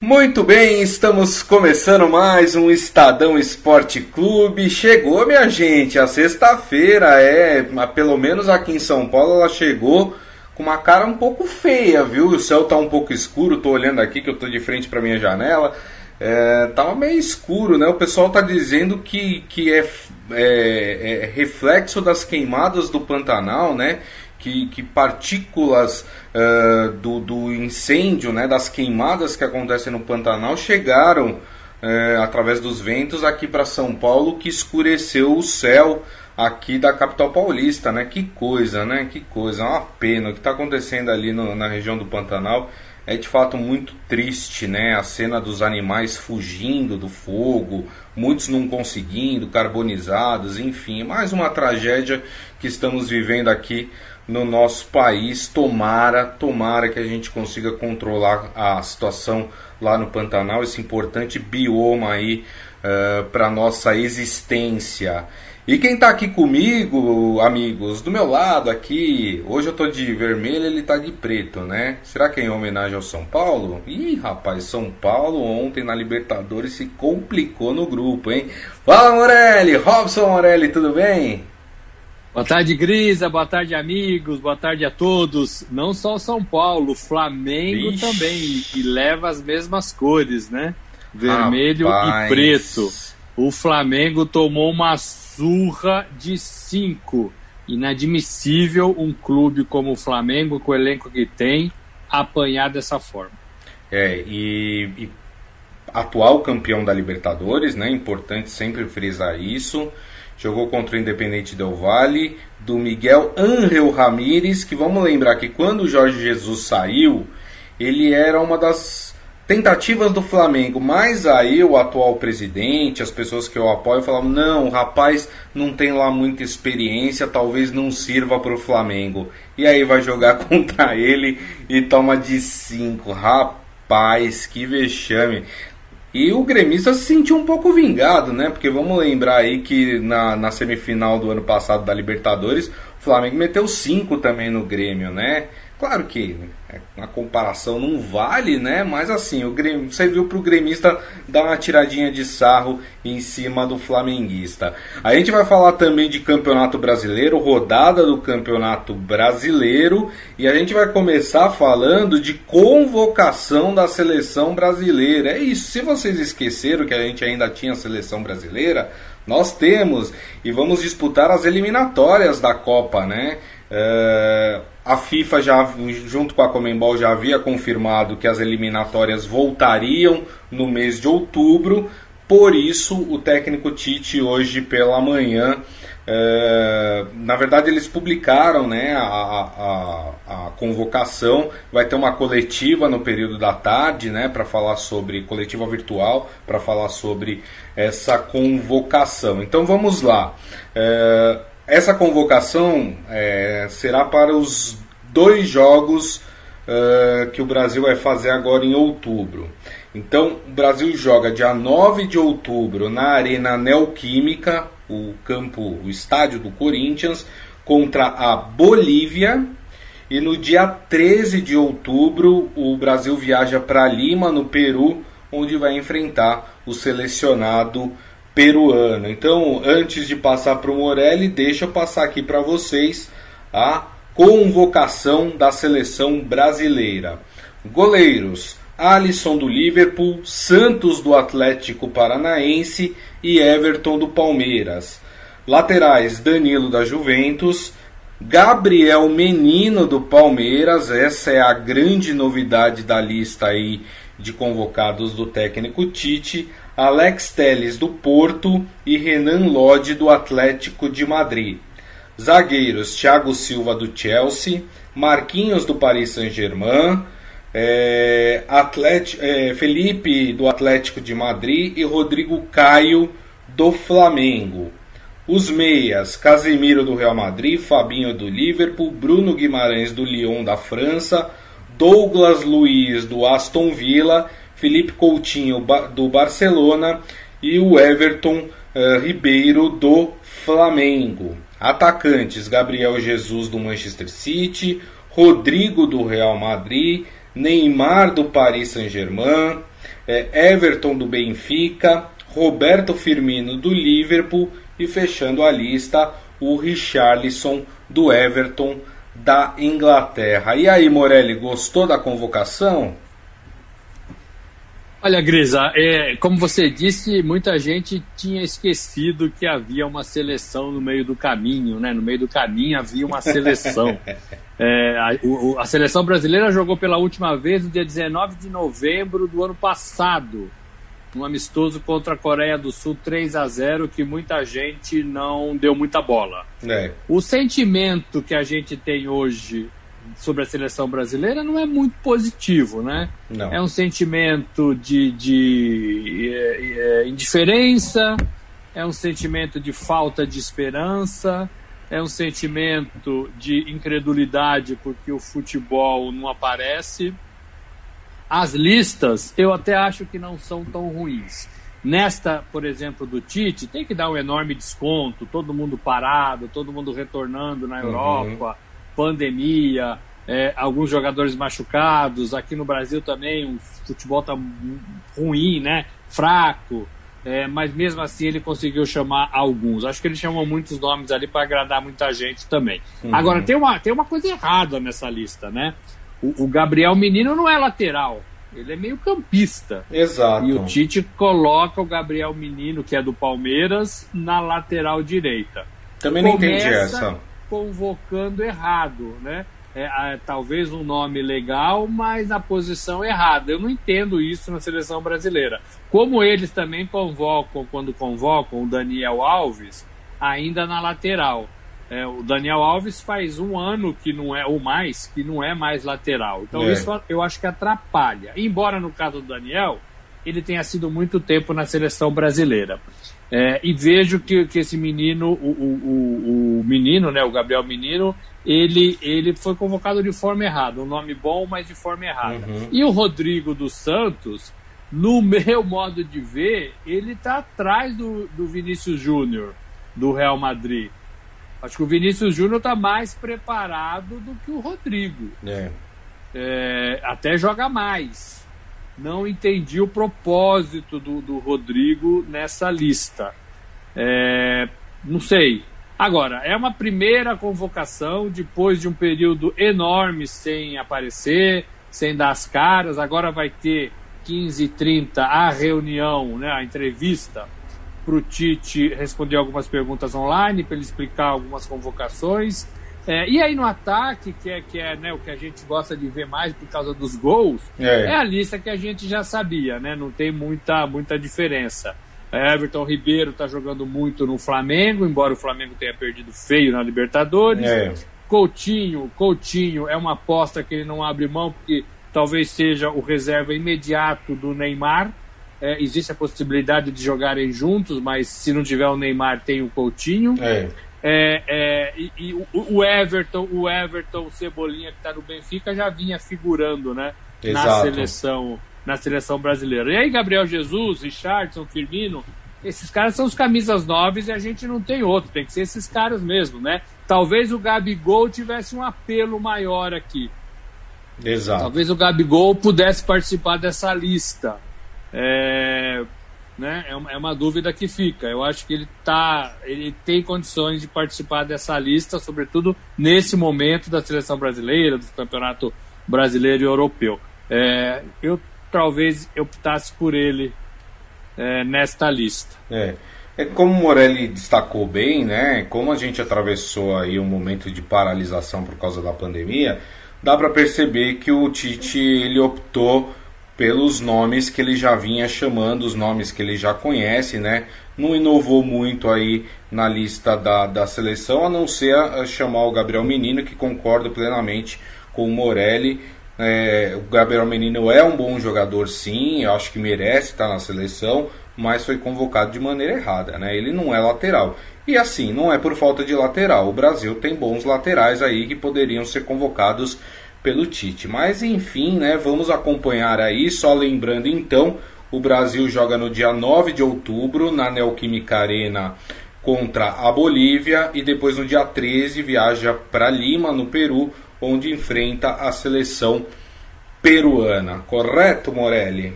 Muito bem, estamos começando mais um Estadão Esporte Clube. Chegou, minha gente, a sexta-feira é, pelo menos aqui em São Paulo, ela chegou com uma cara um pouco feia, viu? O céu tá um pouco escuro, tô olhando aqui que eu tô de frente para minha janela. É, tá meio escuro, né? O pessoal tá dizendo que, que é, é, é reflexo das queimadas do Pantanal, né? Que, que partículas uh, do, do incêndio, né, das queimadas que acontecem no Pantanal chegaram uh, através dos ventos aqui para São Paulo, que escureceu o céu aqui da capital paulista, né? Que coisa, né? Que coisa, uma pena o que está acontecendo ali no, na região do Pantanal é de fato muito triste, né? A cena dos animais fugindo do fogo, muitos não conseguindo, carbonizados, enfim, mais uma tragédia que estamos vivendo aqui no nosso país. Tomara, tomara que a gente consiga controlar a situação lá no Pantanal, esse importante bioma aí uh, para nossa existência. E quem está aqui comigo, amigos, do meu lado aqui, hoje eu tô de vermelho, ele tá de preto, né? Será que é em homenagem ao São Paulo? Ih, rapaz, São Paulo ontem na Libertadores se complicou no grupo, hein? Fala, Morelli! Robson Morelli, tudo bem? Boa tarde, Grisa. Boa tarde, amigos. Boa tarde a todos. Não só o São Paulo, o Flamengo Ixi. também. E leva as mesmas cores, né? Vermelho Rapaz. e preto. O Flamengo tomou uma surra de cinco. Inadmissível um clube como o Flamengo, com o elenco que tem, apanhar dessa forma. É, e, e atual campeão da Libertadores, né? Importante sempre frisar isso jogou contra o Independente Del Valle, do Miguel Ángel Ramírez, que vamos lembrar que quando o Jorge Jesus saiu, ele era uma das tentativas do Flamengo, mas aí o atual presidente, as pessoas que eu apoio falavam, não, o rapaz não tem lá muita experiência, talvez não sirva para o Flamengo. E aí vai jogar contra ele e toma de 5. Rapaz, que vexame. E o gremista se sentiu um pouco vingado, né? Porque vamos lembrar aí que na, na semifinal do ano passado da Libertadores, o Flamengo meteu 5 também no Grêmio, né? Claro que a comparação não vale, né? Mas assim, o Grêmio, você viu pro gremista dar uma tiradinha de sarro em cima do flamenguista. A gente vai falar também de Campeonato Brasileiro, rodada do Campeonato Brasileiro, e a gente vai começar falando de convocação da seleção brasileira. É isso. Se vocês esqueceram que a gente ainda tinha seleção brasileira, nós temos e vamos disputar as eliminatórias da Copa, né? É, a FIFA já, junto com a Comembol, já havia confirmado que as eliminatórias voltariam no mês de outubro. Por isso, o técnico Tite hoje pela manhã, é, na verdade, eles publicaram né, a, a, a, convocação. Vai ter uma coletiva no período da tarde, né, para falar sobre coletiva virtual, para falar sobre essa convocação. Então, vamos lá. É, essa convocação é, será para os dois jogos uh, que o Brasil vai fazer agora em outubro. Então, o Brasil joga dia 9 de outubro na Arena Neoquímica, o campo, o estádio do Corinthians, contra a Bolívia. E no dia 13 de outubro, o Brasil viaja para Lima, no Peru, onde vai enfrentar o selecionado peruano. Então, antes de passar para o Morelli, deixa eu passar aqui para vocês a convocação da seleção brasileira. Goleiros: Alisson do Liverpool, Santos do Atlético Paranaense e Everton do Palmeiras. Laterais: Danilo da Juventus, Gabriel Menino do Palmeiras, essa é a grande novidade da lista aí de convocados do técnico Tite. Alex Teles do Porto e Renan Lodi do Atlético de Madrid. Zagueiros: Thiago Silva do Chelsea, Marquinhos do Paris Saint-Germain, é, é, Felipe do Atlético de Madrid. E Rodrigo Caio do Flamengo. Os meias: Casemiro do Real Madrid, Fabinho do Liverpool, Bruno Guimarães do Lyon da França, Douglas Luiz do Aston Villa Felipe Coutinho do Barcelona e o Everton uh, Ribeiro do Flamengo. Atacantes: Gabriel Jesus do Manchester City, Rodrigo do Real Madrid, Neymar do Paris Saint-Germain, É Everton do Benfica, Roberto Firmino do Liverpool e fechando a lista o Richarlison do Everton da Inglaterra. E aí, Morelli, gostou da convocação? Olha, Grisa, é, como você disse, muita gente tinha esquecido que havia uma seleção no meio do caminho, né? No meio do caminho havia uma seleção. é, a, o, a, seleção brasileira jogou pela última vez no dia 19 de novembro do ano passado, um amistoso contra a Coreia do Sul 3 a 0 que muita gente não deu muita bola. É. O sentimento que a gente tem hoje sobre a seleção brasileira não é muito positivo, né? Não. É um sentimento de, de é, é, indiferença, é um sentimento de falta de esperança, é um sentimento de incredulidade porque o futebol não aparece. As listas eu até acho que não são tão ruins. Nesta, por exemplo, do Tite, tem que dar um enorme desconto, todo mundo parado, todo mundo retornando na uhum. Europa. Uhum pandemia, é, alguns jogadores machucados, aqui no Brasil também o futebol está ruim, né? Fraco. É, mas mesmo assim ele conseguiu chamar alguns. Acho que ele chamou muitos nomes ali para agradar muita gente também. Uhum. Agora, tem uma, tem uma coisa errada nessa lista, né? O, o, Gabriel Menino não é lateral, ele é meio campista. Exato. E o Tite coloca o Gabriel Menino, que é do Palmeiras, na lateral direita. Também não Começa, entendi essa convocando errado, né? É, é, talvez um nome legal, mas na posição errada. Eu não entendo isso na seleção brasileira. Como eles também convocam, quando convocam o Daniel Alves, ainda na lateral. É, o Daniel Alves faz um ano que não é, ou mais, que não é mais lateral. Então é. isso eu acho que atrapalha. Embora no caso do Daniel, ele tenha sido muito tempo na seleção brasileira. É, e vejo que, que esse menino, o, o, o, menino, né, o Gabriel Menino, ele, ele foi convocado de forma errada. Um nome bom, mas de forma errada. Uhum. E o Rodrigo dos Santos, no meu modo de ver, ele está atrás do, do Vinícius Júnior, do Real Madrid. Acho que o Vinícius Júnior está mais preparado do que o Rodrigo. É. É, até joga mais não entendi o propósito do, do Rodrigo nessa lista. É, não sei. Agora, é uma primeira convocação depois de um período enorme sem aparecer, sem dar as caras. Agora vai ter 15 e 30 a reunião, né, a entrevista para o Tite responder algumas perguntas online, para ele explicar algumas convocações. É, e aí no ataque, que é, que é né, o que a gente gosta de ver mais por causa dos gols, é. é a lista que a gente já sabia, né? Não tem muita, muita diferença. É, Everton Ribeiro está jogando muito no Flamengo, embora o Flamengo tenha perdido feio na Libertadores. É. Coutinho, Coutinho é uma aposta que ele não abre mão, porque talvez seja o reserva imediato do Neymar. É, existe a possibilidade de jogarem juntos, mas se não tiver o Neymar, tem o Coutinho. É. É, é, e, e o, Everton, o Everton o Cebolinha que está no Benfica já vinha figurando, né? Exato. Na seleção, na seleção brasileira. E aí, Gabriel Jesus, Richardson, Firmino, esses caras são os camisas novas e a gente não tem outro, tem que ser esses caras mesmo, né? Talvez o Gabigol tivesse um apelo maior aqui. Exato. Talvez o Gabigol pudesse participar dessa lista. É, né? É uma, é uma dúvida que fica. Eu acho que ele tá, ele tem condições de participar dessa lista, sobretudo nesse momento da seleção brasileira, do campeonato brasileiro e europeu. É, eu talvez optasse por ele é, nesta lista. É. É como o Morelli destacou bem, né? Como a gente atravessou aí um momento de paralisação por causa da pandemia, dá para perceber que o Tite ele optou pelos nomes que ele já vinha chamando, os nomes que ele já conhece, né? Não inovou muito aí na lista da, da seleção, a não ser a, a chamar o Gabriel Menino, que concordo plenamente com o Morelli. É, o Gabriel Menino é um bom jogador, sim, eu acho que merece estar na seleção, mas foi convocado de maneira errada, né? Ele não é lateral. E assim, não é por falta de lateral. O Brasil tem bons laterais aí que poderiam ser convocados pelo Tite. Mas enfim, né, vamos acompanhar aí, só lembrando então, o Brasil joga no dia 9 de outubro na Neoquímica Arena contra a Bolívia e depois no dia 13 viaja para Lima, no Peru, onde enfrenta a seleção peruana. Correto, Morelli?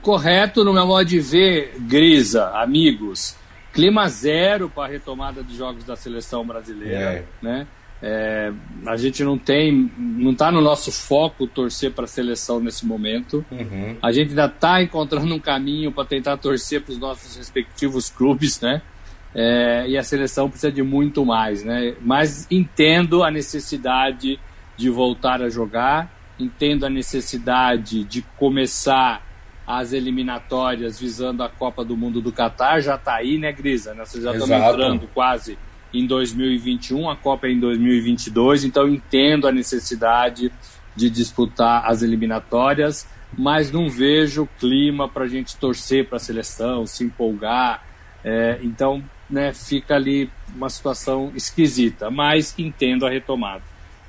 Correto, no meu modo de ver, Grisa, amigos, clima zero para a retomada de jogos da seleção brasileira, é. né? É, a gente não tem, não está no nosso foco torcer para a seleção nesse momento. Uhum. A gente ainda está encontrando um caminho para tentar torcer para os nossos respectivos clubes, né? É, e a seleção precisa de muito mais, né? Mas entendo a necessidade de voltar a jogar, entendo a necessidade de começar as eliminatórias visando a Copa do Mundo do Catar. Já está aí, né, Grisa? Nós já estamos entrando quase em 2021, a Copa é em 2022, então entendo a necessidade de disputar as eliminatórias, mas não vejo clima para a gente torcer para a seleção, se empolgar. É, então, né, fica ali uma situação esquisita, mas entendo a retomada.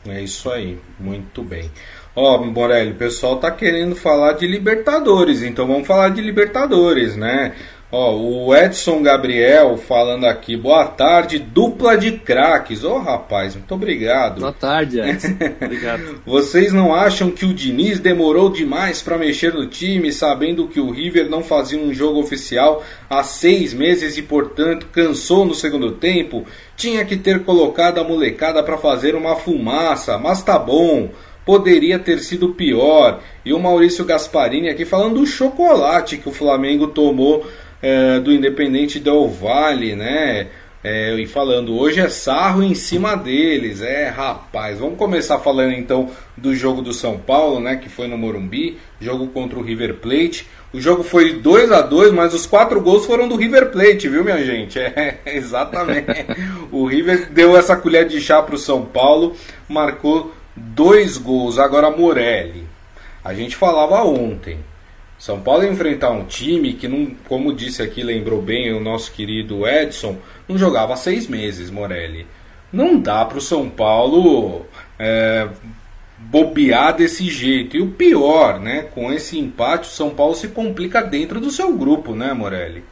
É isso aí, muito bem. Ó, oh, Morelli, o pessoal tá querendo falar de Libertadores, então vamos falar de Libertadores, né? Ó, o Edson Gabriel falando aqui, boa tarde, dupla de craques. Ô oh, rapaz, muito obrigado. Boa tarde, Edson. obrigado. Vocês não acham que o Diniz demorou demais para mexer no time, sabendo que o River não fazia um jogo oficial há seis meses e, portanto, cansou no segundo tempo? Tinha que ter colocado a molecada para fazer uma fumaça, mas tá bom poderia ter sido pior. E o Maurício Gasparini aqui falando do chocolate que o Flamengo tomou é, do Independente Del Vale, né? É, e falando, hoje é sarro em cima deles. É, rapaz, vamos começar falando então do jogo do São Paulo, né? Que foi no Morumbi, jogo contra o River Plate. O jogo foi 2 a 2 mas os quatro gols foram do River Plate, viu, minha gente? É, exatamente. o River deu essa colher de chá para o São Paulo, marcou dois gols. Agora, Morelli, a gente falava ontem. São Paulo enfrentar um time que, não, como disse aqui, lembrou bem o nosso querido Edson, não jogava há seis meses, Morelli. Não dá para o São Paulo é, bobear desse jeito. E o pior, né? Com esse empate, o São Paulo se complica dentro do seu grupo, né, Morelli?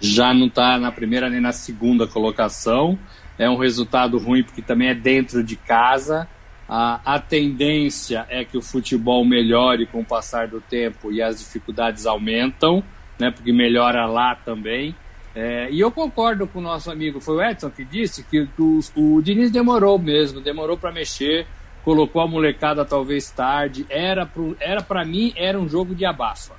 Já não está na primeira nem na segunda colocação. É um resultado ruim porque também é dentro de casa. A, a tendência é que o futebol melhore com o passar do tempo e as dificuldades aumentam, né, porque melhora lá também. É, e eu concordo com o nosso amigo, foi o Edson que disse que o, o Diniz demorou mesmo, demorou para mexer, colocou a molecada talvez tarde. Era para era mim era um jogo de abafa.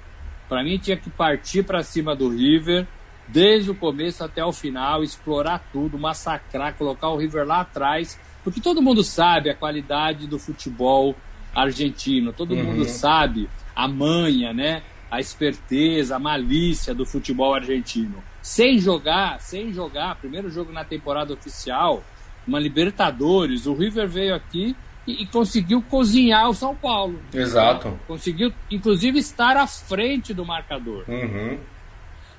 Para mim tinha que partir para cima do River desde o começo até o final, explorar tudo, massacrar, colocar o River lá atrás porque todo mundo sabe a qualidade do futebol argentino, todo uhum. mundo sabe a manha, né? A esperteza, a malícia do futebol argentino. Sem jogar, sem jogar, primeiro jogo na temporada oficial, uma Libertadores, o River veio aqui e, e conseguiu cozinhar o São Paulo. Exato. Né? Conseguiu, inclusive, estar à frente do marcador. Uhum.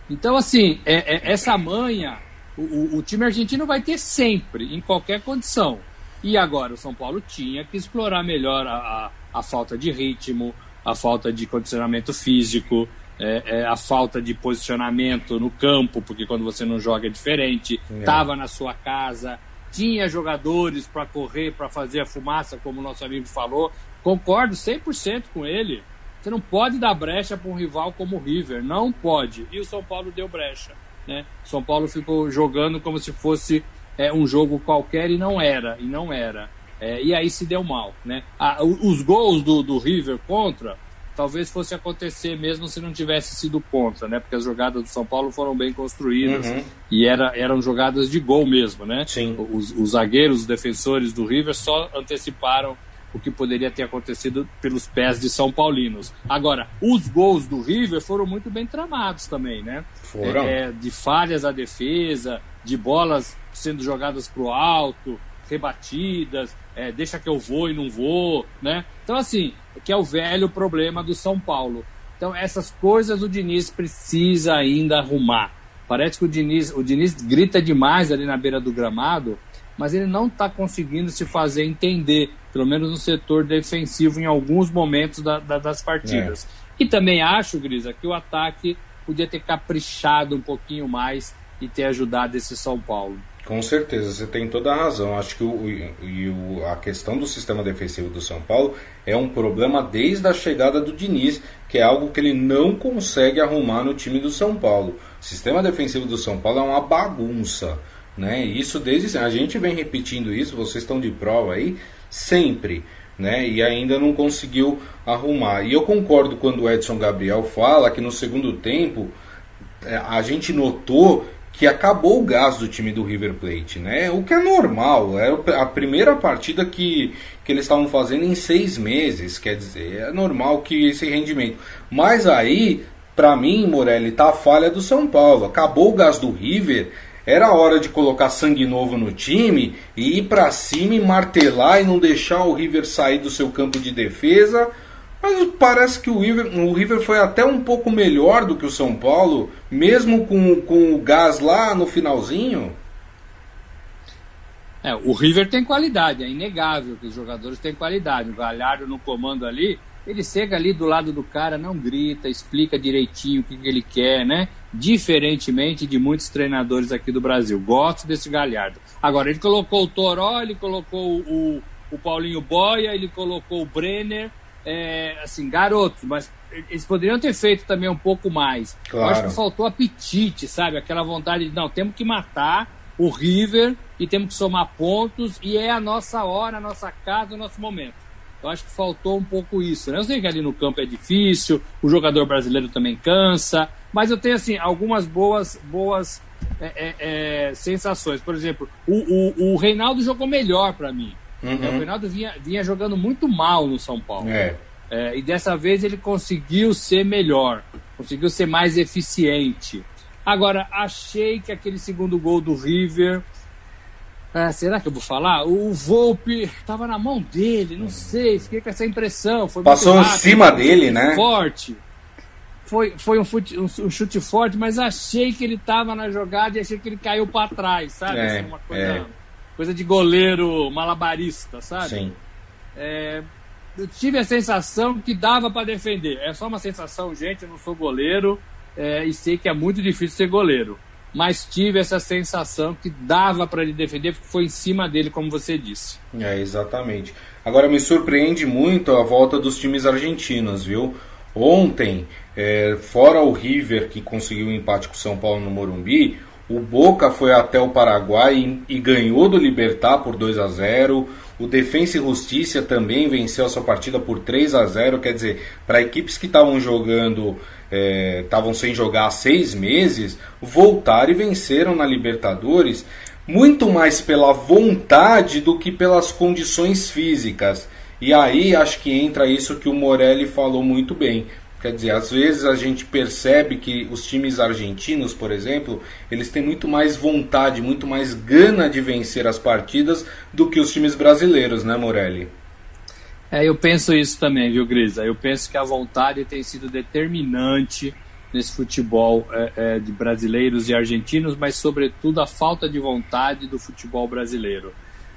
Então, assim, é, é, essa manha, o, o, o time argentino vai ter sempre, em qualquer condição. E agora o São Paulo tinha que explorar melhor a, a, a falta de ritmo, a falta de condicionamento físico, é, é, a falta de posicionamento no campo, porque quando você não joga é diferente. Estava é. na sua casa, tinha jogadores para correr, para fazer a fumaça, como o nosso amigo falou. Concordo 100% com ele. Você não pode dar brecha para um rival como o River, não pode. E o São Paulo deu brecha. Né? São Paulo ficou jogando como se fosse é, um jogo qualquer e não era, e não era. É, e aí se deu mal, né? Ah, os gols do, do River contra talvez fosse acontecer mesmo se não tivesse sido contra, né? Porque as jogadas do São Paulo foram bem construídas uhum. e era, eram jogadas de gol mesmo, né? Sim. Os, os zagueiros, os defensores do River só anteciparam o que poderia ter acontecido pelos pés de São Paulinos. Agora, os gols do River foram muito bem tramados também, né? Foram. É, de falhas à defesa, de bolas sendo jogadas para o alto, rebatidas, é, deixa que eu vou e não vou, né? Então, assim, que é o velho problema do São Paulo. Então, essas coisas o Diniz precisa ainda arrumar. Parece que o Diniz, o Diniz grita demais ali na beira do gramado, mas ele não está conseguindo se fazer entender, pelo menos no setor defensivo, em alguns momentos da, da, das partidas. É. E também acho, Grisa, que o ataque podia ter caprichado um pouquinho mais e ter ajudado esse São Paulo. Com certeza, você tem toda a razão. Acho que o, o, a questão do sistema defensivo do São Paulo é um problema desde a chegada do Diniz, que é algo que ele não consegue arrumar no time do São Paulo. O sistema defensivo do São Paulo é uma bagunça. Né? Isso desde a gente vem repetindo isso, vocês estão de prova aí, sempre. Né? E ainda não conseguiu arrumar. E eu concordo quando o Edson Gabriel fala que no segundo tempo é, a gente notou que acabou o gás do time do River Plate, né? O que é normal, era a primeira partida que, que eles estavam fazendo em seis meses, quer dizer, é normal que esse rendimento. Mas aí, para mim, Morelli, tá a falha do São Paulo. Acabou o gás do River, era hora de colocar sangue novo no time e ir para cima e martelar e não deixar o River sair do seu campo de defesa mas parece que o River, o River foi até um pouco melhor do que o São Paulo, mesmo com, com o gás lá no finalzinho. É, o River tem qualidade, é inegável que os jogadores têm qualidade. O Galhardo no comando ali, ele chega ali do lado do cara, não grita, explica direitinho o que, que ele quer, né? Diferentemente de muitos treinadores aqui do Brasil. Gosto desse Galhardo. Agora, ele colocou o Toró, ele colocou o, o Paulinho Boia, ele colocou o Brenner é, assim, garotos, mas eles poderiam ter feito também um pouco mais. Claro. Eu acho que faltou apetite, sabe? Aquela vontade de, não, temos que matar o River e temos que somar pontos e é a nossa hora, a nossa casa, o nosso momento. Eu acho que faltou um pouco isso. Né? Eu sei que ali no campo é difícil, o jogador brasileiro também cansa, mas eu tenho assim algumas boas, boas é, é, é sensações. Por exemplo, o, o, o Reinaldo jogou melhor para mim. Uhum. É, o Reinaldo vinha, vinha jogando muito mal no São Paulo. É. É, e dessa vez ele conseguiu ser melhor, conseguiu ser mais eficiente. Agora, achei que aquele segundo gol do River. É, será que eu vou falar? O Volpe estava na mão dele, não sei, fiquei com essa impressão. Passou rápido, em cima dele, né? Forte. Foi, foi um, fute, um, um, chute forte, mas achei que ele estava na jogada e achei que ele caiu para trás, sabe? É, assim, uma coisa. É coisa de goleiro malabarista, sabe? Sim. É, eu tive a sensação que dava para defender. É só uma sensação, gente. Eu não sou goleiro é, e sei que é muito difícil ser goleiro. Mas tive essa sensação que dava para ele defender, porque foi em cima dele, como você disse. É, exatamente. Agora me surpreende muito a volta dos times argentinos, viu? Ontem, é, fora o River que conseguiu um empate com o São Paulo no Morumbi, o Boca foi até o Paraguai e, e ganhou do Libertar por 2 a 0. O Defensa e Justiça também venceu a sua partida por 3 a 0. Quer dizer, para equipes que estavam jogando, estavam é, sem jogar há seis meses, voltaram e venceram na Libertadores, muito mais pela vontade do que pelas condições físicas. E aí acho que entra isso que o Morelli falou muito bem. Quer dizer, às vezes a gente percebe que os times argentinos, por exemplo, eles têm muito mais vontade, muito mais gana de vencer as partidas do que os times brasileiros, né, Morelli? É, eu penso isso também, viu, Grisa? Eu penso que a vontade tem sido determinante nesse futebol é, é, de brasileiros e argentinos, mas sobretudo a falta de vontade do futebol brasileiro.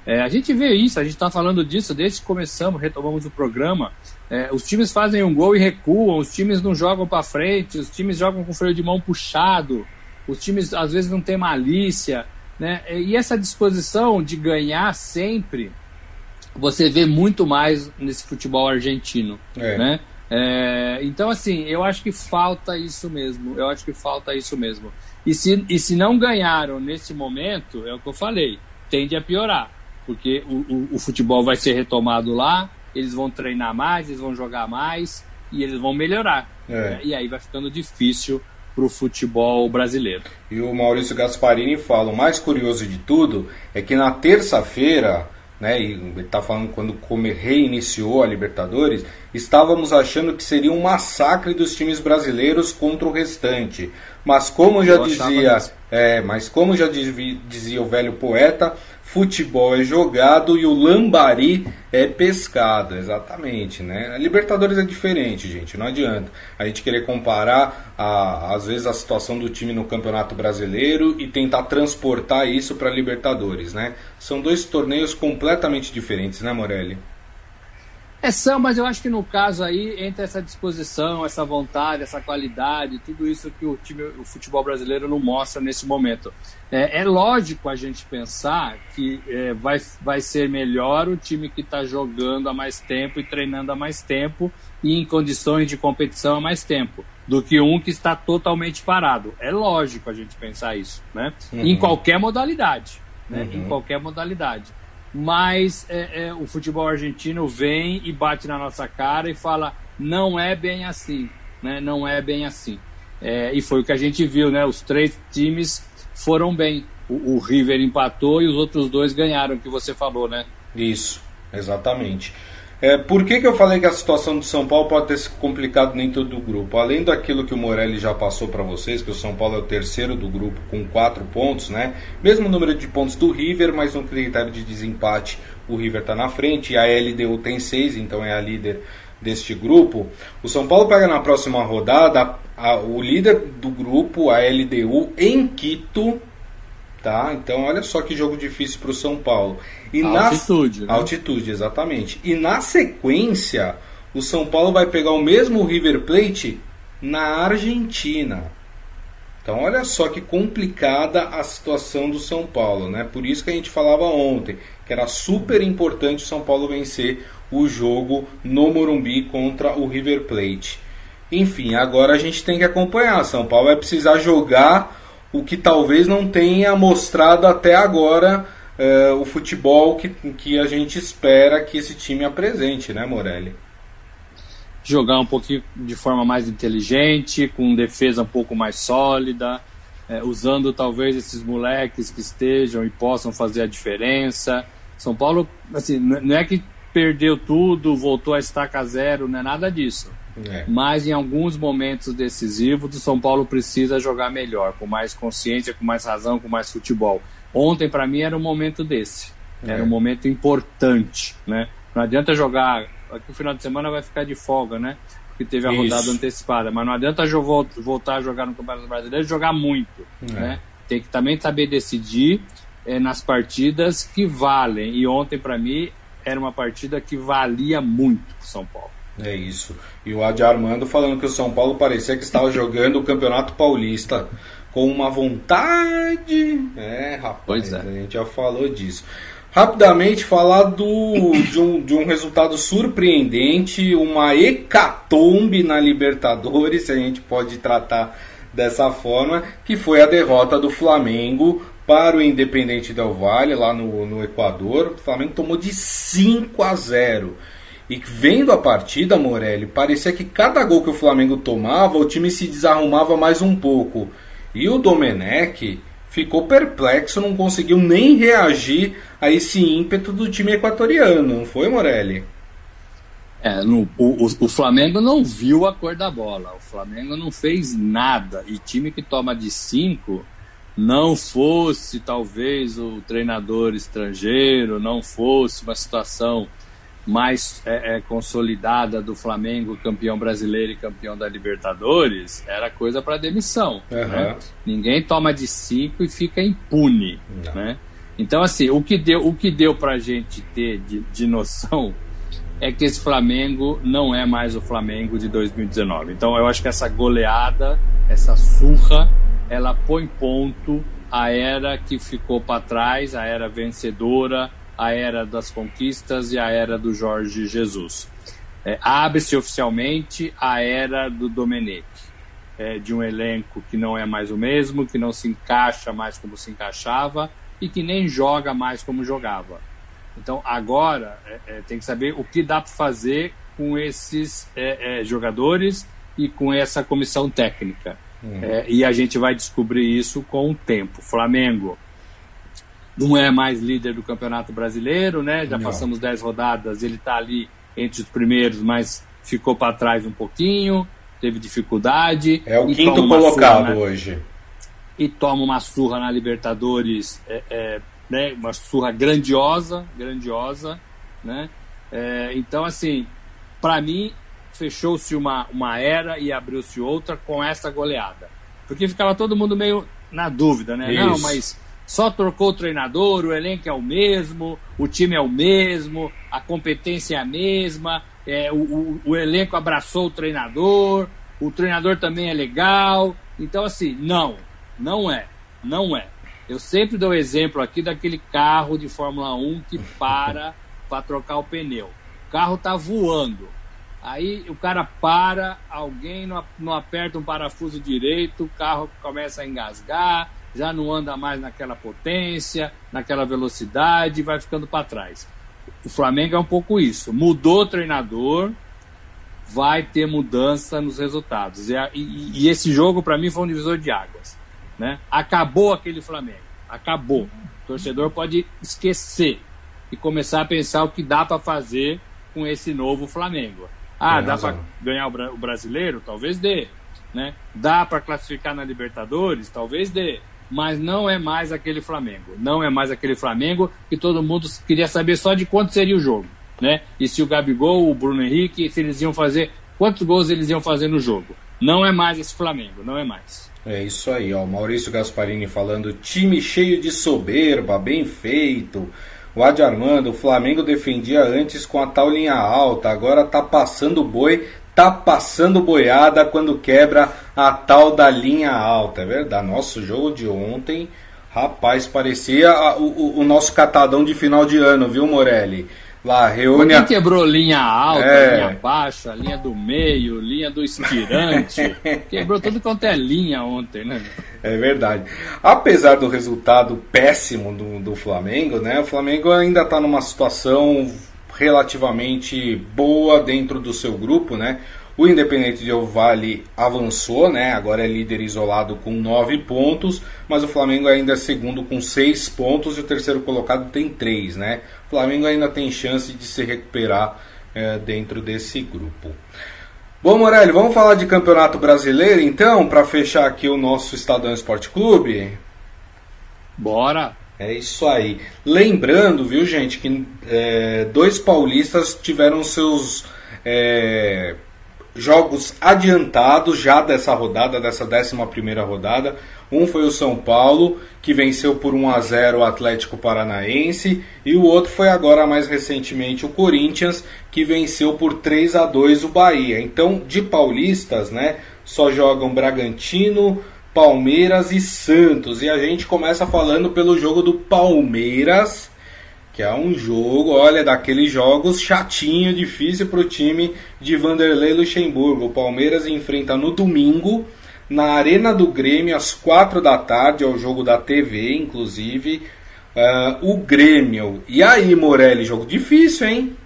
É, a gente vê isso, a gente está falando disso desde que começamos, retomamos o programa. É, os times fazem um gol e recuam, os times não jogam para frente, os times jogam com o freio de mão puxado, os times às vezes não têm malícia. Né? E essa disposição de ganhar sempre, você vê muito mais nesse futebol argentino. É. Né? É, então, assim, eu acho que falta isso mesmo. Eu acho que falta isso mesmo. E se, e se não ganharam nesse momento, é o que eu falei, tende a piorar porque o, o, o, futebol vai ser retomado lá, eles vão treinar mais, eles vão jogar mais e eles vão melhorar. É. E aí vai ficando difícil para o futebol brasileiro. E o Maurício Gasparini fala: o mais curioso de tudo é que na terça-feira, né, ele está falando quando reiniciou a Libertadores, estávamos achando que seria um massacre dos times brasileiros contra o restante. Mas como já dizia, é, mas como já dizia o velho poeta, futebol é jogado e o lambari é pescado, exatamente, né? A Libertadores é diferente, gente, não adianta a gente querer comparar a, às vezes a situação do time no Campeonato Brasileiro e tentar transportar isso para Libertadores, né? São dois torneios completamente diferentes, né, Morelli? É, são, mas eu acho que no caso aí, entre essa disposição, essa vontade, essa qualidade, tudo isso que o time, o futebol brasileiro não mostra nesse momento. É, é lógico a gente pensar que é, vai, vai ser melhor o time que está jogando há mais tempo e treinando há mais tempo e em condições de competição há mais tempo do que um que está totalmente parado. É lógico a gente pensar isso, né? Uhum. Em qualquer modalidade, né? Uhum. Em qualquer modalidade mas é, é, o futebol argentino vem e bate na nossa cara e fala não é bem assim, né? Não é bem assim. É, e foi o que a gente viu, né? Os três times foram bem. O, o River empatou e os outros dois ganharam, que você falou, né? Isso, exatamente. É, por que, que eu falei que a situação do São Paulo pode ter se complicado dentro do grupo? Além daquilo que o Morelli já passou para vocês, que o São Paulo é o terceiro do grupo com quatro pontos, né? Mesmo número de pontos do River, mas no critério de desempate o River está na frente e a LDU tem seis, então é a líder deste grupo. O São Paulo pega na próxima rodada a, o líder do grupo, a LDU, em Quito, Tá? Então, olha só que jogo difícil para o São Paulo. E altitude. Na... Né? Altitude, exatamente. E na sequência, o São Paulo vai pegar o mesmo River Plate na Argentina. Então, olha só que complicada a situação do São Paulo, né? Por isso que a gente falava ontem que era super importante o São Paulo vencer o jogo no Morumbi contra o River Plate. Enfim, agora a gente tem que acompanhar. São Paulo vai precisar jogar o que talvez não tenha mostrado até agora uh, o futebol que, que a gente espera que esse time apresente, né, Morelli? Jogar um pouquinho de forma mais inteligente, com defesa um pouco mais sólida, é, usando talvez esses moleques que estejam e possam fazer a diferença. São Paulo, assim, não é que perdeu tudo, voltou a estaca zero, não é nada disso é. Mas em alguns momentos decisivos, o São Paulo precisa jogar melhor, com mais consciência, com mais razão, com mais futebol. Ontem, para mim, era um momento desse. Era é. um momento importante. Né? Não adianta jogar. Aqui o final de semana vai ficar de folga, né? Porque teve a Isso. rodada antecipada. Mas não adianta voltar a jogar no Campeonato Brasileiro e jogar muito. É. Né? Tem que também saber decidir é, nas partidas que valem. E ontem, para mim, era uma partida que valia muito para São Paulo. É isso. E o Adi Armando falando que o São Paulo parecia que estava jogando o Campeonato Paulista com uma vontade. É, rapaz, pois é. a gente já falou disso. Rapidamente falar do, de, um, de um resultado surpreendente, uma hecatombe na Libertadores, se a gente pode tratar dessa forma, que foi a derrota do Flamengo para o Independente Del Valle, lá no, no Equador. O Flamengo tomou de 5 a 0. E vendo a partida, Morelli, parecia que cada gol que o Flamengo tomava, o time se desarrumava mais um pouco. E o Domenech ficou perplexo, não conseguiu nem reagir a esse ímpeto do time equatoriano, não foi, Morelli? É, no, o, o, Flamengo não viu a cor da bola, o Flamengo não fez nada. E time que toma de cinco, não fosse talvez o treinador estrangeiro, não fosse uma situação mais é, é, consolidada do Flamengo, campeão brasileiro e campeão da Libertadores, era coisa para demissão. Uhum. Né? Ninguém toma de cinco e fica impune. Né? Então, assim, o que deu, o que deu para a gente ter de, de noção é que esse Flamengo não é mais o Flamengo de 2019. Então, eu acho que essa goleada, essa surra, ela põe ponto à era que ficou para trás, a era vencedora a era das conquistas e a era do Jorge Jesus. É, Abre-se oficialmente a era do Domenech, é, de um elenco que não é mais o mesmo, que não se encaixa mais como se encaixava e que nem joga mais como jogava. Então agora é, é tem que saber o que dá para fazer com esses é, é, jogadores e com essa comissão técnica. Uhum. e a gente vai descobrir isso com o tempo. Flamengo não é mais líder do Campeonato Brasileiro, né? Já não. passamos 10 rodadas, ele está ali entre os primeiros, mas ficou para trás um pouquinho, teve dificuldade. É o quinto colocado surra, hoje. E toma uma surra na Libertadores, é, é, né? uma surra grandiosa, grandiosa, né? É, então, assim, para mim, fechou-se uma, uma era e abriu-se outra com essa goleada. Porque ficava todo mundo meio na dúvida, né? Isso. Não, mas só trocou o treinador, o elenco é o mesmo, o time é o mesmo, a competência é a mesma, é, o, o, o elenco abraçou o treinador, o treinador também é legal. Então, assim, não, não é, não é. Eu sempre dou exemplo aqui daquele carro de Fórmula 1 que para para trocar o pneu. O carro tá voando. Aí o cara para, alguém não, não aperta um parafuso direito, o carro começa a engasgar, já não anda mais naquela potência, naquela velocidade, vai ficando para trás. O Flamengo é um pouco isso. Mudou o treinador, vai ter mudança nos resultados. E, e, e esse jogo, para mim, foi um divisor de águas. Né? Acabou aquele Flamengo. Acabou. O torcedor pode esquecer e começar a pensar o que dá para fazer com esse novo Flamengo. Ah, dá para ganhar o brasileiro? Talvez dê. Né? Dá para classificar na Libertadores? Talvez dê mas não é mais aquele Flamengo. Não é mais aquele Flamengo que todo mundo queria saber só de quanto seria o jogo, né? E se o Gabigol, o Bruno Henrique, se eles iam fazer, quantos gols eles iam fazer no jogo. Não é mais esse Flamengo, não é mais. É isso aí, ó. Maurício Gasparini falando, time cheio de soberba, bem feito. O Adi Armando, o Flamengo defendia antes com a tal linha alta, agora tá passando boi, tá passando boiada quando quebra a tal da linha alta. É verdade. Nosso jogo de ontem, rapaz, parecia o, o, nosso catadão de final de ano, viu, Morelli? Lá, reúne. Quem quebrou linha alta, é. linha baixa, linha do meio, linha do estirante. quebrou tudo quanto é linha ontem, né? É verdade. Apesar do resultado péssimo do, do Flamengo, né? O Flamengo ainda está numa situação relativamente boa dentro do seu grupo, né? O Independente de Vale avançou, né? Agora é líder isolado com 9 pontos, mas o Flamengo ainda é segundo com 6 pontos e o terceiro colocado tem 3, né? O Flamengo ainda tem chance de se recuperar é, dentro desse grupo. Bom, Morelli, vamos falar de Campeonato Brasileiro então, para fechar aqui o nosso Estadão Esporte Clube? Bora! É isso aí. Lembrando, viu, gente, que é, dois paulistas tiveram seus é, jogos adiantados já dessa rodada, dessa 11 rodada. Um foi o São Paulo, que venceu por 1 a 0 o Atlético Paranaense, e o outro foi agora mais recentemente o Corinthians, que venceu por 3 a 2 o Bahia. Então, de paulistas, né, só jogam Bragantino, Palmeiras e Santos. E a gente começa falando pelo jogo do Palmeiras, que é um jogo, olha, daqueles jogos chatinho, difícil para o time de Vanderlei Luxemburgo. O Palmeiras enfrenta no domingo, na Arena do Grêmio, às quatro da tarde, é o jogo da TV, inclusive, uh, o Grêmio. E aí, Morelli, jogo difícil, hein?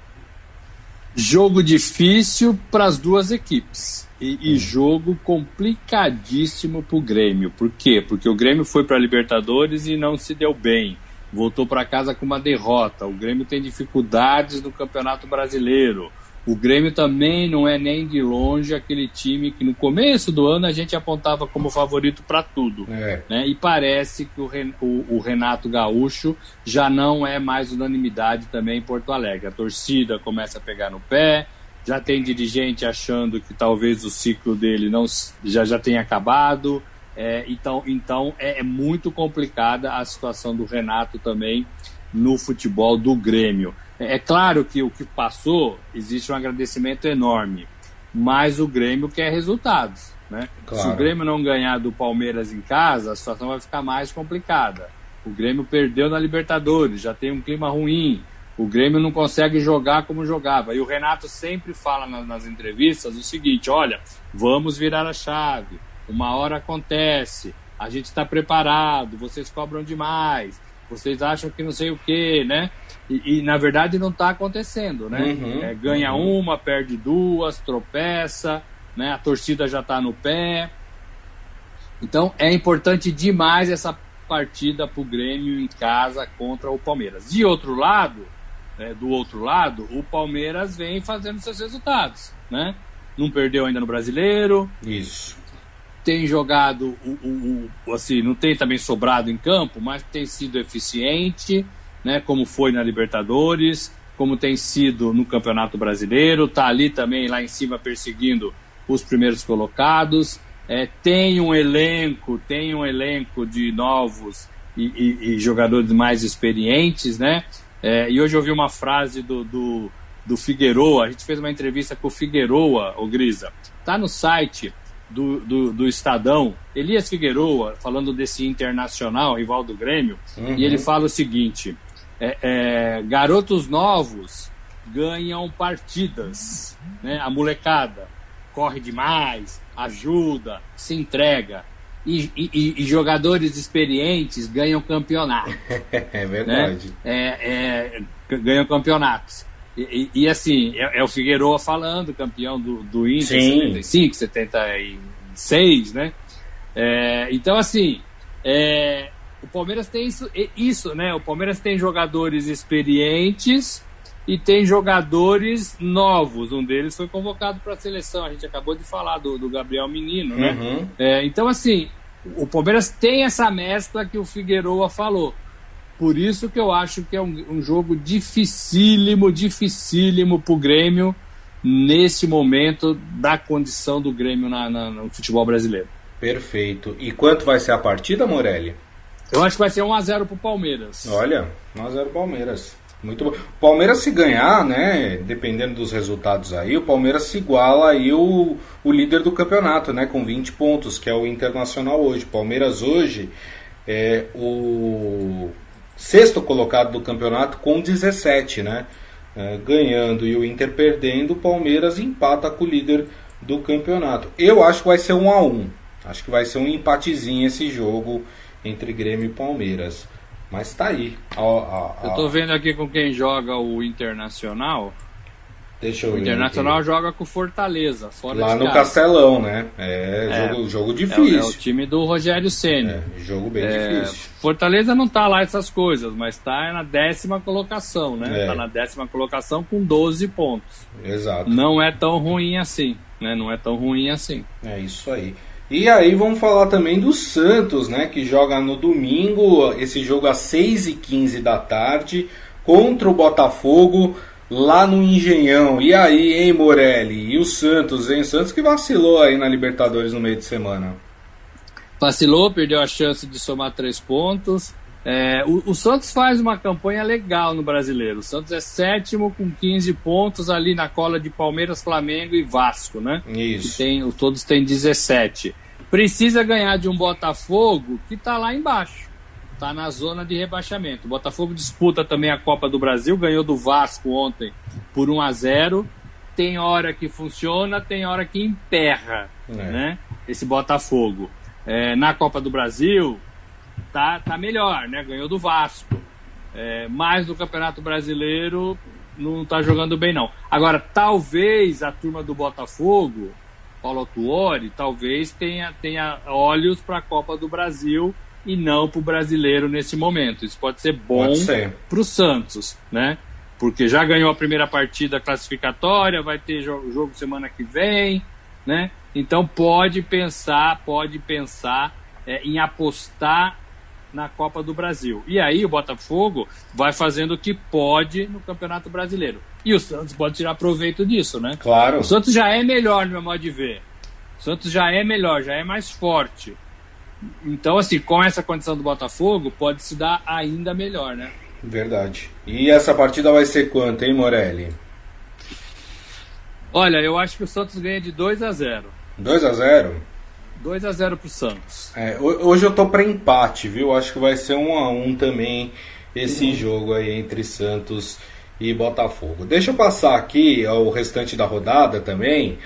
Jogo difícil para as duas equipes. E, e, jogo complicadíssimo para o Grêmio. Por quê? Porque o Grêmio foi para a Libertadores e não se deu bem. Voltou para casa com uma derrota. O Grêmio tem dificuldades no Campeonato Brasileiro. O Grêmio também não é nem de longe aquele time que no começo do ano a gente apontava como favorito para tudo. É. Né? E parece que o, o, Renato Gaúcho já não é mais unanimidade também em Porto Alegre. A torcida começa a pegar no pé, já tem dirigente achando que talvez o ciclo dele não já, já tenha acabado. É, então, então é, é, muito complicada a situação do Renato também no futebol do Grêmio. É, é claro que o que passou existe um agradecimento enorme, mas o Grêmio quer resultados. Né? Claro. Se o Grêmio não ganhar do Palmeiras em casa, a situação vai ficar mais complicada. O Grêmio perdeu na Libertadores, já tem um clima ruim. O Grêmio não consegue jogar como jogava. E o Renato sempre fala nas, nas entrevistas o seguinte: olha, vamos virar a chave. Uma hora acontece. A gente está preparado. Vocês cobram demais. Vocês acham que não sei o quê, né? E, e na verdade não está acontecendo, né? Uhum, é, ganha uhum. uma, perde duas, tropeça, né? A torcida já está no pé. Então é importante demais essa partida para o Grêmio em casa contra o Palmeiras. De outro lado, é, do outro lado, o Palmeiras vem fazendo seus resultados, né? Não perdeu ainda no Brasileiro. Isso. Tem jogado, o, o, o, assim, não tem também sobrado em campo, mas tem sido eficiente, né? Como foi na Libertadores, como tem sido no Campeonato Brasileiro. Tá ali também lá em cima perseguindo os primeiros colocados. É, tem um elenco, tem um elenco de novos e, e, e jogadores mais experientes, né? É, e hoje eu ouvi uma frase do, do, do Figueroa. A gente fez uma entrevista com o Figueroa, o Grisa. Tá no site do, do, do, Estadão, Elias Figueroa, falando desse internacional, rival do Grêmio, uhum. e ele fala o seguinte: é, é, garotos novos ganham partidas, né? A molecada corre demais, ajuda, se entrega. E, e, e jogadores experientes ganham campeonato. é verdade. Né? É, é, ganham campeonatos. E, e, assim, é, é, o Figueroa falando, campeão do, do Inter, Sim. 75, 76, né? É, então, assim, é, o Palmeiras tem isso, isso, né? O Palmeiras tem jogadores experientes e tem jogadores novos. Um deles foi convocado para a seleção. A gente acabou de falar do, do Gabriel Menino, né? Uhum. É, então, assim, o Palmeiras tem essa mescla que o Figueroa falou. Por isso que eu acho que é um, um jogo dificílimo, dificílimo para o Grêmio nesse momento da condição do Grêmio na, na, no futebol brasileiro. Perfeito. E quanto vai ser a partida, Morelli? Eu acho que vai ser 1x0 pro Palmeiras. Olha, 1x0 Palmeiras. Muito bom. Palmeiras se ganhar, né? Dependendo dos resultados aí, o Palmeiras se iguala aí o, o líder do campeonato, né? Com 20 pontos, que é o Internacional hoje. Palmeiras hoje é o sexto colocado do campeonato com 17, né? É, ganhando e o Inter perdendo, o Palmeiras empata com o líder do campeonato. Eu acho que vai ser um a um. Acho que vai ser um empatezinho esse jogo entre Grêmio e Palmeiras. Mas tá aí. Eu tô vendo aqui com quem joga o Internacional. Deixa eu o Internacional joga com Fortaleza, fora Lá no casa. Castelão, né? É, é jogo, jogo difícil. É, é, o time do Rogério Senna. É, jogo bem é, difícil. Fortaleza não tá lá essas coisas, mas tá na décima colocação, né? É. Tá na décima colocação com 12 pontos. Exato. Não é tão ruim assim, né? Não é tão ruim assim. É isso aí. E aí vamos falar também do Santos, né? Que joga no domingo, esse jogo às 6h15 da tarde, contra o Botafogo, lá no Engenhão. E aí, hein, Morelli? E o Santos, hein? O Santos que vacilou aí na Libertadores no meio de semana. Vacilou, perdeu a chance de somar três pontos. É, o, o, Santos faz uma campanha legal no brasileiro. O Santos é sétimo com 15 pontos ali na cola de Palmeiras, Flamengo e Vasco, né? Isso. tem, todos têm 17. Precisa ganhar de um Botafogo que está lá embaixo. Está na zona de rebaixamento. O Botafogo disputa também a Copa do Brasil, ganhou do Vasco ontem por 1 a 0 Tem hora que funciona, tem hora que emperra é. né? esse Botafogo. É, na Copa do Brasil, tá, tá melhor, né? Ganhou do Vasco. É, mas no Campeonato Brasileiro não tá jogando bem, não. Agora, talvez a turma do Botafogo, Paulo Tuori, talvez tenha, tenha olhos para a Copa do Brasil e não para o brasileiro nesse momento. Isso pode ser bom para o Santos, né? Porque já ganhou a primeira partida classificatória, vai ter jogo, jogo semana que vem, né? Então pode pensar, pode pensar é, em apostar na Copa do Brasil. E aí o Botafogo vai fazendo o que pode no Campeonato Brasileiro. E o Santos pode tirar proveito disso, né? Claro. O Santos já é melhor, no meu modo de ver. O Santos já é melhor, já é mais forte. Então, assim, com essa condição do Botafogo, pode se dar ainda melhor, né? Verdade. E essa partida vai ser quanto, hein, Morelli? Olha, eu acho que o Santos ganha de 2 a 0 2 a 0 2 a 0 pro Santos. É, hoje eu tô para empate, viu? Acho que vai ser 1 a 1 também esse uhum. jogo aí entre Santos e Botafogo. Deixa eu passar aqui o restante da rodada também.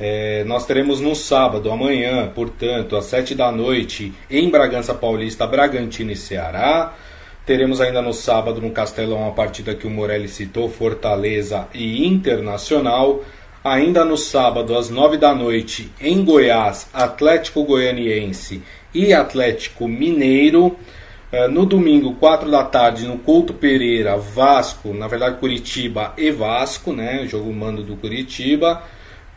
É, nós teremos no sábado, amanhã, portanto, às 7 da noite, em Bragança Paulista, Bragantino e Ceará. Teremos ainda no sábado, no Castelão, a partida que o Morelli citou, Fortaleza e Internacional. Ainda no sábado, às 9 da noite, em Goiás, Atlético Goianiense e Atlético Mineiro. Eh, no domingo, 4 da tarde, no Couto Pereira, Vasco, na verdade Curitiba e Vasco, né? Jogo mando do Curitiba.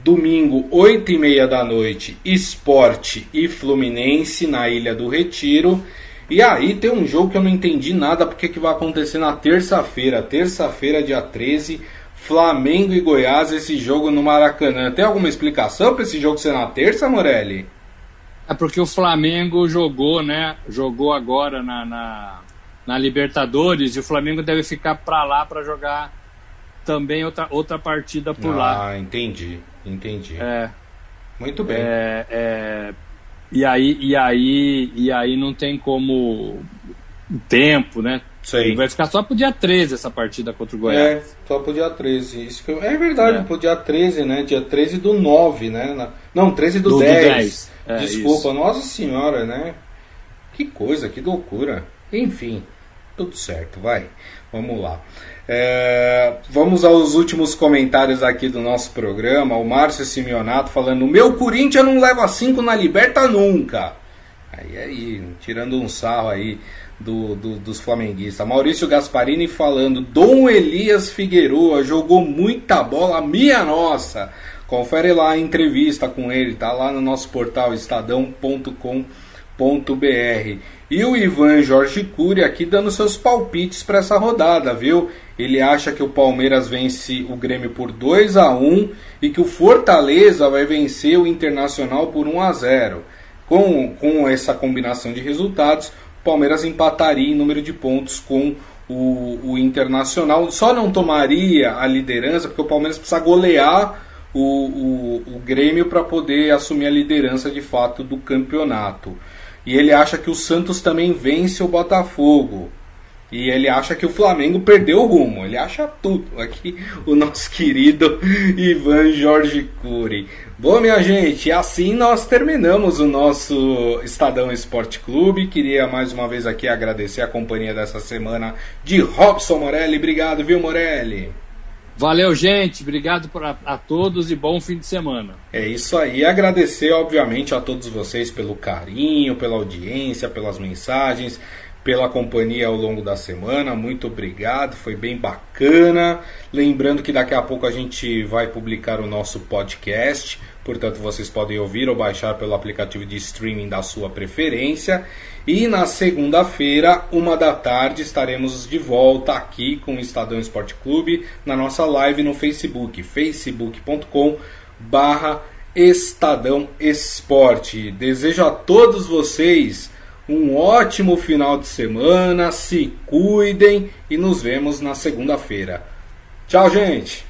Domingo, 8 e meia da noite, Esporte e Fluminense na Ilha do Retiro. E aí tem um jogo que eu não entendi nada porque que vai acontecer na terça-feira. Terça-feira, dia 13, Flamengo e Goiás, esse jogo no Maracanã. Tem alguma explicação para esse jogo ser na terça, Morelli? É porque o Flamengo jogou, né? Jogou agora na, na, na Libertadores e o Flamengo deve ficar para lá para jogar também outra, outra partida por ah, lá. Ah, entendi, entendi. É, Muito bem. é, é, e aí e aí e aí não tem como o tempo, né? Sei. Vai ficar só pro dia 13 essa partida contra o Goiás. É, só pro dia 13. Isso eu... É verdade, É. pro dia 13, né? Dia 13 do 9, né? Não, 13 do, Do- do 10. 10. É, Desculpa, isso. nossa senhora, né? Que coisa, que loucura. Enfim, tudo certo, vai. Vamos lá. É, vamos aos últimos comentários aqui do nosso programa. O Márcio Simeonato falando: Meu Corinthians não leva 5 na Liberta nunca. Aí, aí, tirando um sarro aí do, do- dos flamenguistas. Maurício Gasparini falando: Dom Elias Figueroa jogou muita bola, minha nossa. Confere lá a entrevista com ele, tá lá no nosso portal estadão.com.br. E o Ivan Jorge Cury aqui dando seus palpites para essa rodada, viu? Ele acha que o Palmeiras vence o Grêmio por 2 a 1 e que o Fortaleza vai vencer o Internacional por 1 a 0. Com, com essa combinação de resultados, Palmeiras empataria em número de pontos com o, o Internacional. Só não tomaria a liderança porque o Palmeiras precisa golear o, o, o Grêmio para poder assumir a liderança de fato do campeonato. E ele acha que o Santos também vence o Botafogo. E ele acha que o Flamengo perdeu o rumo. Ele acha tudo. Aqui o nosso querido Ivan Jorge Cury. Bom, minha gente, assim nós terminamos o nosso Estadão Esporte Clube. Queria mais uma vez aqui agradecer a companhia dessa semana de Robson Morelli. Obrigado, viu, Morelli? Valeu, gente. Obrigado por a, a todos e bom fim de semana. É isso aí. Agradecer, obviamente, a todos vocês pelo carinho, pela audiência, pelas mensagens, pela companhia ao longo da semana. Muito obrigado, foi bem bacana. Lembrando que daqui a pouco a gente vai publicar o nosso podcast, portanto vocês podem ouvir ou baixar pelo aplicativo de streaming da sua preferência. E na segunda-feira, uma da tarde, estaremos de volta aqui com o Estadão Esporte Clube na nossa live no Facebook, facebook.com barra Estadão Esporte. Desejo a todos vocês um ótimo final de semana, se cuidem e nos vemos na segunda-feira. Tchau, gente!